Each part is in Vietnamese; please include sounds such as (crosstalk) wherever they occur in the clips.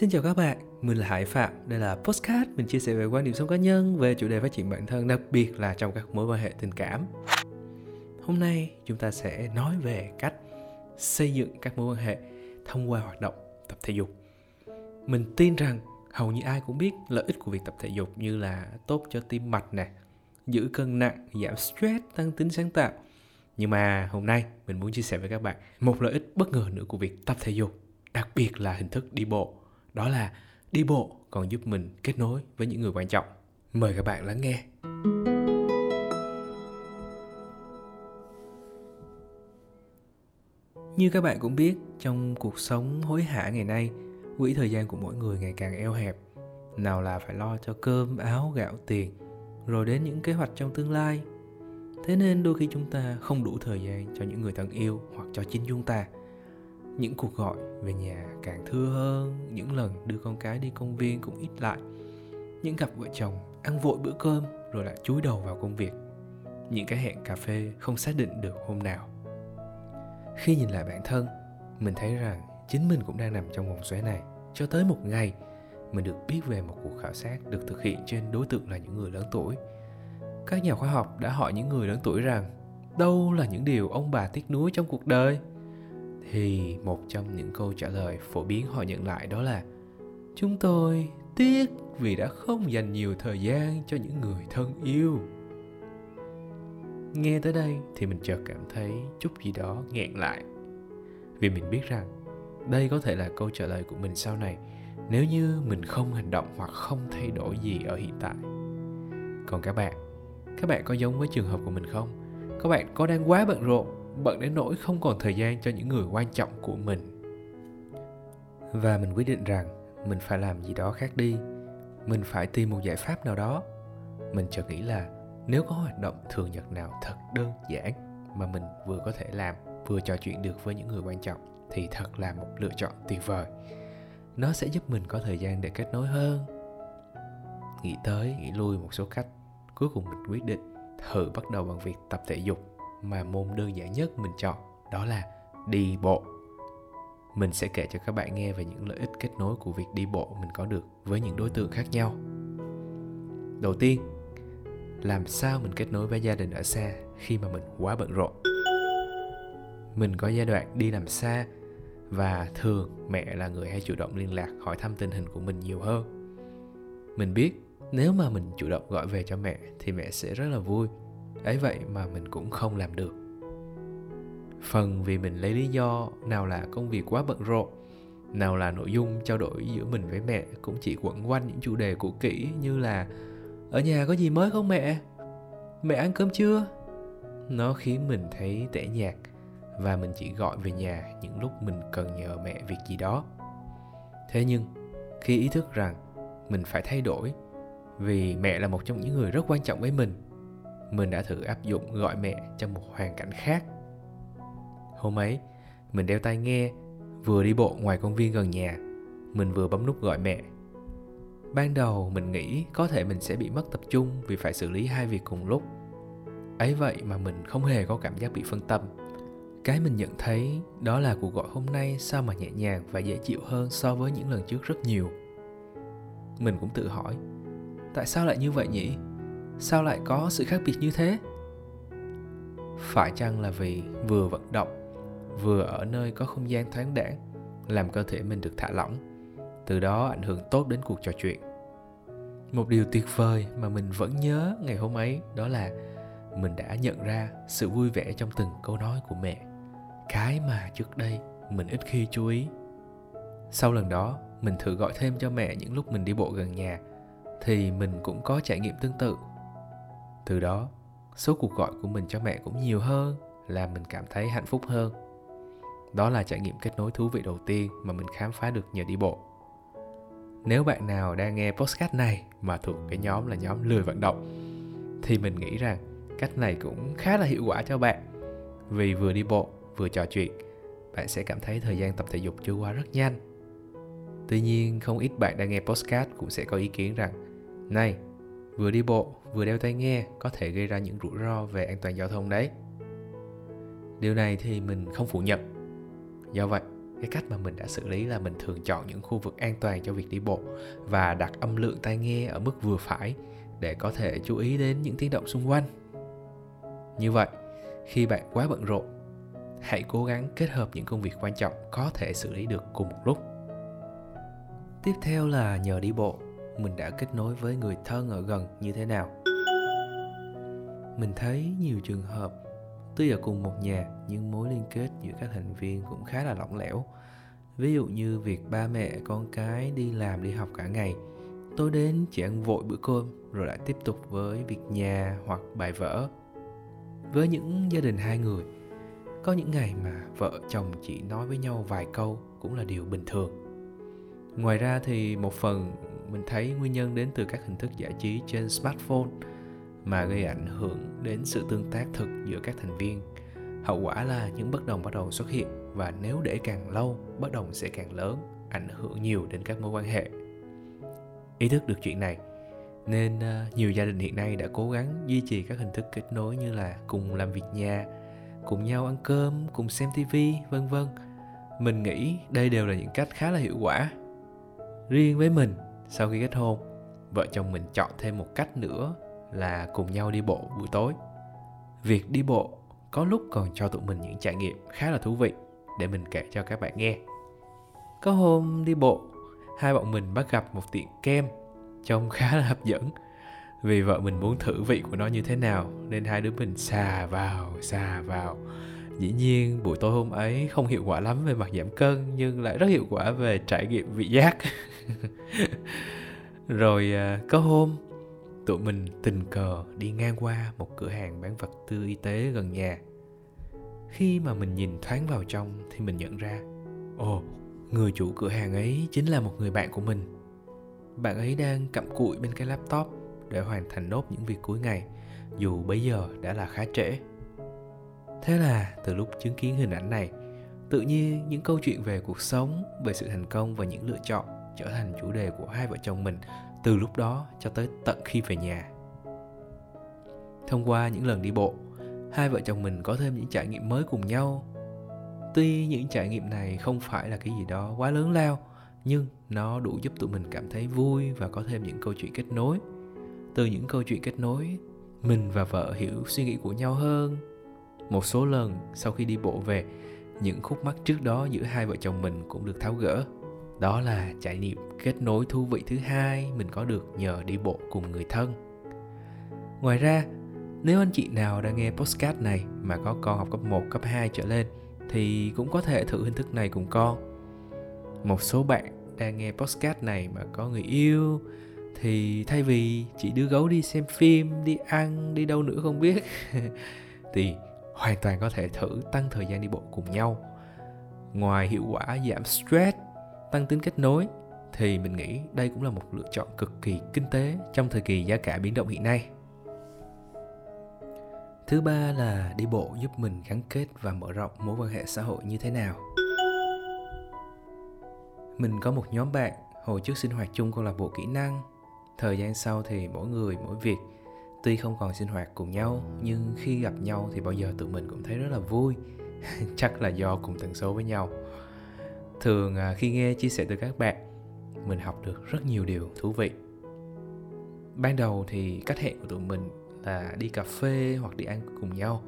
Xin chào các bạn, mình là Hải Phạm. Đây là Postcard, mình chia sẻ về quan điểm sống cá nhân về chủ đề phát triển bản thân, đặc biệt là trong các mối quan hệ tình cảm. Hôm nay chúng ta sẽ nói về cách xây dựng các mối quan hệ thông qua hoạt động tập thể dục. Mình tin rằng hầu như ai cũng biết lợi ích của việc tập thể dục như là tốt cho tim mạch nè, giữ cân nặng, giảm stress, tăng tính sáng tạo. Nhưng mà hôm nay mình muốn chia sẻ với các bạn một lợi ích bất ngờ nữa của việc tập thể dục, đặc biệt là hình thức đi bộ đó là đi bộ còn giúp mình kết nối với những người quan trọng. Mời các bạn lắng nghe. Như các bạn cũng biết, trong cuộc sống hối hả ngày nay, quỹ thời gian của mỗi người ngày càng eo hẹp. Nào là phải lo cho cơm, áo, gạo, tiền, rồi đến những kế hoạch trong tương lai. Thế nên đôi khi chúng ta không đủ thời gian cho những người thân yêu hoặc cho chính chúng ta những cuộc gọi về nhà càng thưa hơn, những lần đưa con cái đi công viên cũng ít lại. Những cặp vợ chồng ăn vội bữa cơm rồi lại chúi đầu vào công việc. Những cái hẹn cà phê không xác định được hôm nào. Khi nhìn lại bản thân, mình thấy rằng chính mình cũng đang nằm trong vòng xoáy này. Cho tới một ngày, mình được biết về một cuộc khảo sát được thực hiện trên đối tượng là những người lớn tuổi. Các nhà khoa học đã hỏi những người lớn tuổi rằng, đâu là những điều ông bà tiếc nuối trong cuộc đời? Thì một trong những câu trả lời phổ biến họ nhận lại đó là, chúng tôi tiếc vì đã không dành nhiều thời gian cho những người thân yêu. Nghe tới đây thì mình chợt cảm thấy chút gì đó nghẹn lại. Vì mình biết rằng đây có thể là câu trả lời của mình sau này, nếu như mình không hành động hoặc không thay đổi gì ở hiện tại. Còn các bạn các bạn có giống với trường hợp của mình không? Các bạn có đang quá bận rộn bận đến nỗi không còn thời gian cho những người quan trọng của mình. Và mình quyết định rằng mình phải làm gì đó khác đi. Mình phải tìm một giải pháp nào đó. Mình chợt nghĩ là nếu có hoạt động thường nhật nào thật đơn giản mà mình vừa có thể làm, vừa trò chuyện được với những người quan trọng thì thật là một lựa chọn tuyệt vời. Nó sẽ giúp mình có thời gian để kết nối hơn. Nghĩ tới, nghĩ lui một số cách, cuối cùng mình quyết định thử bắt đầu bằng việc tập thể dục mà môn đơn giản nhất mình chọn, đó là đi bộ. Mình sẽ kể cho các bạn nghe về những lợi ích kết nối của việc đi bộ mình có được với những đối tượng khác nhau. Đầu tiên, làm sao mình kết nối với gia đình ở xa khi mà mình quá bận rộn? Mình có giai đoạn đi làm xa và thường mẹ là người hay chủ động liên lạc hỏi thăm tình hình của mình nhiều hơn. Mình biết nếu mà mình chủ động gọi về cho mẹ thì mẹ sẽ rất là vui ấy vậy mà mình cũng không làm được. Phần vì mình lấy lý do nào là công việc quá bận rộn, nào là nội dung trao đổi giữa mình với mẹ cũng chỉ quẩn quanh những chủ đề cũ kỹ như là ở nhà có gì mới không mẹ? Mẹ ăn cơm chưa? Nó khiến mình thấy tẻ nhạt và mình chỉ gọi về nhà những lúc mình cần nhờ mẹ việc gì đó. Thế nhưng, khi ý thức rằng mình phải thay đổi vì mẹ là một trong những người rất quan trọng với mình mình đã thử áp dụng gọi mẹ trong một hoàn cảnh khác. Hôm ấy mình đeo tai nghe, vừa đi bộ ngoài công viên gần nhà. Mình vừa bấm nút gọi mẹ. Ban đầu, mình nghĩ có thể mình sẽ bị mất tập trung vì phải xử lý hai việc cùng lúc. Ấy vậy mà mình không hề có cảm giác bị phân tâm. Cái mình nhận thấy đó là cuộc gọi hôm nay sao mà nhẹ nhàng và dễ chịu hơn so với những lần trước rất nhiều. Mình cũng tự hỏi, tại sao lại như vậy nhỉ? Sao lại có sự khác biệt như thế? Phải chăng là vì vừa vận động, vừa ở nơi có không gian thoáng đãng, làm cơ thể mình được thả lỏng, từ đó ảnh hưởng tốt đến cuộc trò chuyện? Một điều tuyệt vời mà mình vẫn nhớ ngày hôm ấy đó là mình đã nhận ra sự vui vẻ trong từng câu nói của mẹ. Cái mà trước đây mình ít khi chú ý. Sau lần đó, mình thử gọi thêm cho mẹ những lúc mình đi bộ gần nhà, thì mình cũng có trải nghiệm tương tự từ đó, số cuộc gọi của mình cho mẹ cũng nhiều hơn, làm mình cảm thấy hạnh phúc hơn. Đó là trải nghiệm kết nối thú vị đầu tiên mà mình khám phá được nhờ đi bộ. Nếu bạn nào đang nghe postcard này mà thuộc cái nhóm là nhóm lười vận động, thì mình nghĩ rằng cách này cũng khá là hiệu quả cho bạn. Vì vừa đi bộ, vừa trò chuyện, bạn sẽ cảm thấy thời gian tập thể dục trôi qua rất nhanh. Tuy nhiên, không ít bạn đang nghe postcard cũng sẽ có ý kiến rằng, này vừa đi bộ, vừa đeo tai nghe có thể gây ra những rủi ro về an toàn giao thông đấy. Điều này thì mình không phủ nhận. Do vậy, cái cách mà mình đã xử lý là mình thường chọn những khu vực an toàn cho việc đi bộ và đặt âm lượng tai nghe ở mức vừa phải để có thể chú ý đến những tiếng động xung quanh. Như vậy, khi bạn quá bận rộn, hãy cố gắng kết hợp những công việc quan trọng có thể xử lý được cùng một lúc. Tiếp theo là nhờ đi bộ mình đã kết nối với người thân ở gần như thế nào. Mình thấy nhiều trường hợp, tuy ở cùng một nhà, nhưng mối liên kết giữa các thành viên cũng khá là lỏng lẻo. Ví dụ như việc ba mẹ con cái đi làm, đi học cả ngày, tối đến chỉ ăn vội bữa cơm, rồi lại tiếp tục với việc nhà hoặc bài vở. Với những gia đình hai người, có những ngày mà vợ chồng chỉ nói với nhau vài câu cũng là điều bình thường. Ngoài ra thì một phần mình thấy nguyên nhân đến từ các hình thức giải trí trên smartphone mà gây ảnh hưởng đến sự tương tác thực giữa các thành viên. Hậu quả là những bất đồng bắt đầu xuất hiện và nếu để càng lâu, bất đồng sẽ càng lớn, ảnh hưởng nhiều đến các mối quan hệ. Ý thức được chuyện này, nên ờ, nhiều gia đình hiện nay đã cố gắng duy trì các hình thức kết nối như là cùng làm việc nhà, cùng nhau ăn cơm, cùng xem tivi vân vân. Mình nghĩ đây đều là những cách khá là hiệu quả. Riêng với mình sau khi kết hôn, vợ chồng mình chọn thêm một cách nữa là cùng nhau đi bộ buổi tối. Việc đi bộ có lúc còn cho tụi mình những trải nghiệm khá là thú vị để mình kể cho các bạn nghe. Có hôm đi bộ, hai bọn mình bắt gặp một tiệm kem trông khá là hấp dẫn. Vì vợ mình muốn thử vị của nó như thế nào nên hai đứa mình xà vào xà vào. Dĩ nhiên buổi tối hôm ấy không hiệu quả lắm về mặt giảm cân nhưng lại rất hiệu quả về trải nghiệm vị giác. (laughs) (laughs) rồi à, có hôm, tụi mình tình cờ đi ngang qua một cửa hàng bán vật tư y tế gần nhà. Khi mà mình nhìn thoáng vào trong thì mình nhận ra, ồ, người chủ cửa hàng ấy chính là một người bạn của mình. Bạn ấy đang cặm cụi bên cái laptop để hoàn thành nốt những việc cuối ngày, dù bây giờ đã là khá trễ. Thế là từ lúc chứng kiến hình ảnh này, tự nhiên những câu chuyện về cuộc sống, về sự thành công và những lựa chọn trở thành chủ đề của hai vợ chồng mình từ lúc đó cho tới tận khi về nhà. Thông qua những lần đi bộ, hai vợ chồng mình có thêm những trải nghiệm mới cùng nhau. Tuy những trải nghiệm này không phải là cái gì đó quá lớn lao, nhưng nó đủ giúp tụi mình cảm thấy vui và có thêm những câu chuyện kết nối. Từ những câu chuyện kết nối, mình và vợ hiểu suy nghĩ của nhau hơn. Một số lần sau khi đi bộ về, những khúc mắc trước đó giữa hai vợ chồng mình cũng được tháo gỡ đó là trải nghiệm kết nối thú vị thứ hai mình có được nhờ đi bộ cùng người thân. Ngoài ra nếu anh chị nào đang nghe postcard này mà có con học cấp 1, cấp 2 trở lên thì cũng có thể thử hình thức này cùng con. Một số bạn đang nghe podcast này mà có người yêu thì thay vì chỉ đưa gấu đi xem phim đi ăn đi đâu nữa không biết (laughs) thì hoàn toàn có thể thử tăng thời gian đi bộ cùng nhau. Ngoài hiệu quả giảm stress tăng tính kết nối, thì mình nghĩ đây cũng là một lựa chọn cực kỳ kinh tế trong thời kỳ giá cả biến động hiện nay. Thứ ba là đi bộ giúp mình gắn kết và mở rộng mối quan hệ xã hội như thế nào. Mình có một nhóm bạn hồi trước sinh hoạt chung câu lạc bộ kỹ năng. Thời gian sau thì mỗi người, mỗi việc, tuy không còn sinh hoạt cùng nhau, nhưng khi gặp nhau thì bao giờ tụi mình cũng thấy rất là vui. (laughs) Chắc là do cùng tần số với nhau thường à, khi nghe chia sẻ từ các bạn, mình học được rất nhiều điều thú vị. Ban đầu thì cách hẹn của tụi mình là đi cà phê hoặc đi ăn cùng nhau.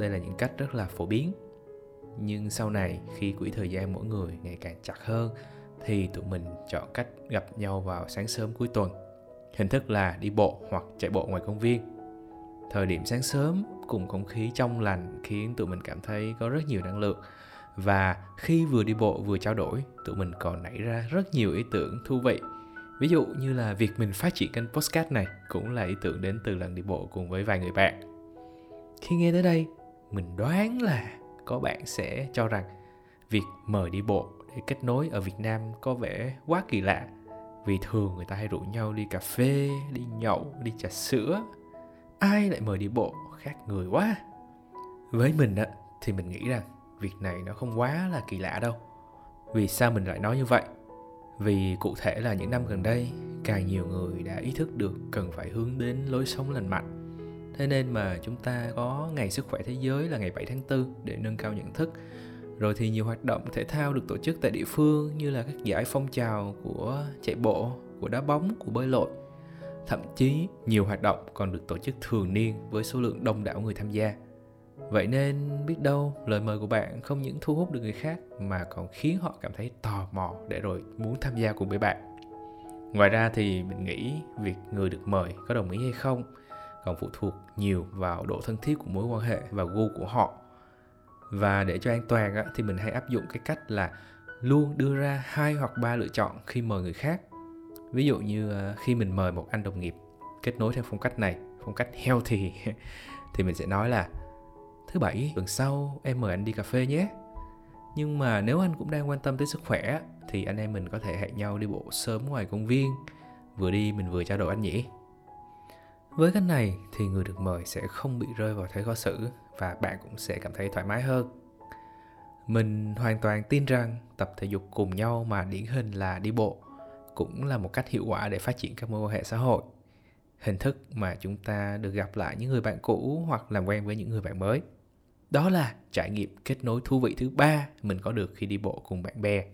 Đây là những cách rất là phổ biến. Nhưng sau này, khi quỹ thời gian mỗi người ngày càng chặt hơn, thì tụi mình chọn cách gặp nhau vào sáng sớm cuối tuần. Hình thức là đi bộ hoặc chạy bộ ngoài công viên. Thời điểm sáng sớm cùng không khí trong lành khiến tụi mình cảm thấy có rất nhiều năng lượng và khi vừa đi bộ vừa trao đổi tụi mình còn nảy ra rất nhiều ý tưởng thú vị ví dụ như là việc mình phát triển kênh postcard này cũng là ý tưởng đến từ lần đi bộ cùng với vài người bạn khi nghe tới đây mình đoán là có bạn sẽ cho rằng việc mời đi bộ để kết nối ở Việt Nam có vẻ quá kỳ lạ vì thường người ta hay rủ nhau đi cà phê, đi nhậu, đi trà sữa. Ai lại mời đi bộ khác người quá. Với mình á thì mình nghĩ rằng việc này nó không quá là kỳ lạ đâu. Vì sao mình lại nói như vậy? Vì cụ thể là những năm gần đây, càng nhiều người đã ý thức được cần phải hướng đến lối sống lành mạnh Thế nên mà chúng ta có ngày sức khỏe thế giới là ngày 7 tháng 4 để nâng cao nhận thức rồi thì nhiều hoạt động thể thao được tổ chức tại địa phương như là các giải phong trào của chạy bộ của đá bóng của bơi lội thậm chí nhiều hoạt động còn được tổ chức thường niên với số lượng đông đảo người tham gia vậy nên biết đâu lời mời của bạn không những thu hút được người khác mà còn khiến họ cảm thấy tò mò để rồi muốn tham gia cùng với bạn. Ngoài ra thì mình nghĩ việc người được mời có đồng ý hay không còn phụ thuộc nhiều vào độ thân thiết của mối quan hệ và gu của họ. Và để cho an toàn á, thì mình hay áp dụng cái cách là luôn đưa ra hai hoặc ba lựa chọn khi mời người khác. Ví dụ như ờ, khi mình mời một anh đồng nghiệp kết nối theo phong cách này phong cách healthy (laughs) thì mình sẽ nói là thứ bảy, tuần sau em mời anh đi cà phê nhé. Nhưng mà nếu anh cũng đang quan tâm tới sức khỏe, thì anh em mình có thể hẹn nhau đi bộ sớm ngoài công viên. Vừa đi mình vừa trao đổi anh nhỉ. Với cách này thì người được mời sẽ không bị rơi vào thế khó xử và bạn cũng sẽ cảm thấy thoải mái hơn. Mình hoàn toàn tin rằng tập thể dục cùng nhau mà điển hình là đi bộ cũng là một cách hiệu quả để phát triển các mối quan hệ xã hội. Hình thức mà chúng ta được gặp lại những người bạn cũ hoặc làm quen với những người bạn mới đó là trải nghiệm kết nối thú vị thứ ba mình có được khi đi bộ cùng bạn bè.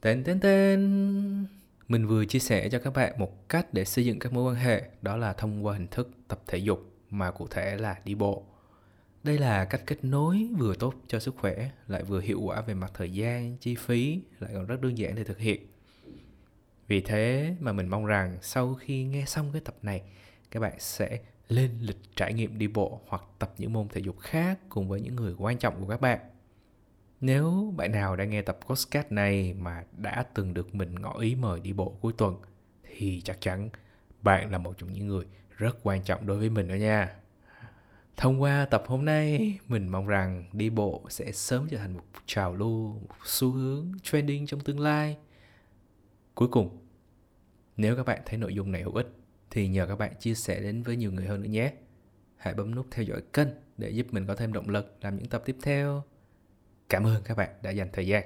Tên tên tên. Mình vừa chia sẻ cho các bạn một cách để xây dựng các mối quan hệ, đó là thông qua hình thức tập thể dục, mà cụ thể là đi bộ. Đây là cách kết nối vừa tốt cho sức khỏe, lại vừa hiệu quả về mặt thời gian, chi phí, lại còn rất đơn giản để thực hiện vì thế mà mình mong rằng sau khi nghe xong cái tập này các bạn sẽ lên lịch trải nghiệm đi bộ hoặc tập những môn thể dục khác cùng với những người quan trọng của các bạn nếu bạn nào đang nghe tập podcast này mà đã từng được mình ngỏ ý mời đi bộ cuối tuần thì chắc chắn bạn là một trong những người rất quan trọng đối với mình đó nha. Thông qua tập hôm nay, mình mong rằng đi bộ sẽ sớm trở thành một trào lưu, một xu hướng trending trong tương lai. Cuối cùng, nếu các bạn thấy nội dung này hữu ích thì nhờ các bạn chia sẻ đến với nhiều người hơn nữa nhé. Hãy bấm nút theo dõi kênh để giúp mình có thêm động lực làm những tập tiếp theo. Cảm ơn các bạn đã dành thời gian.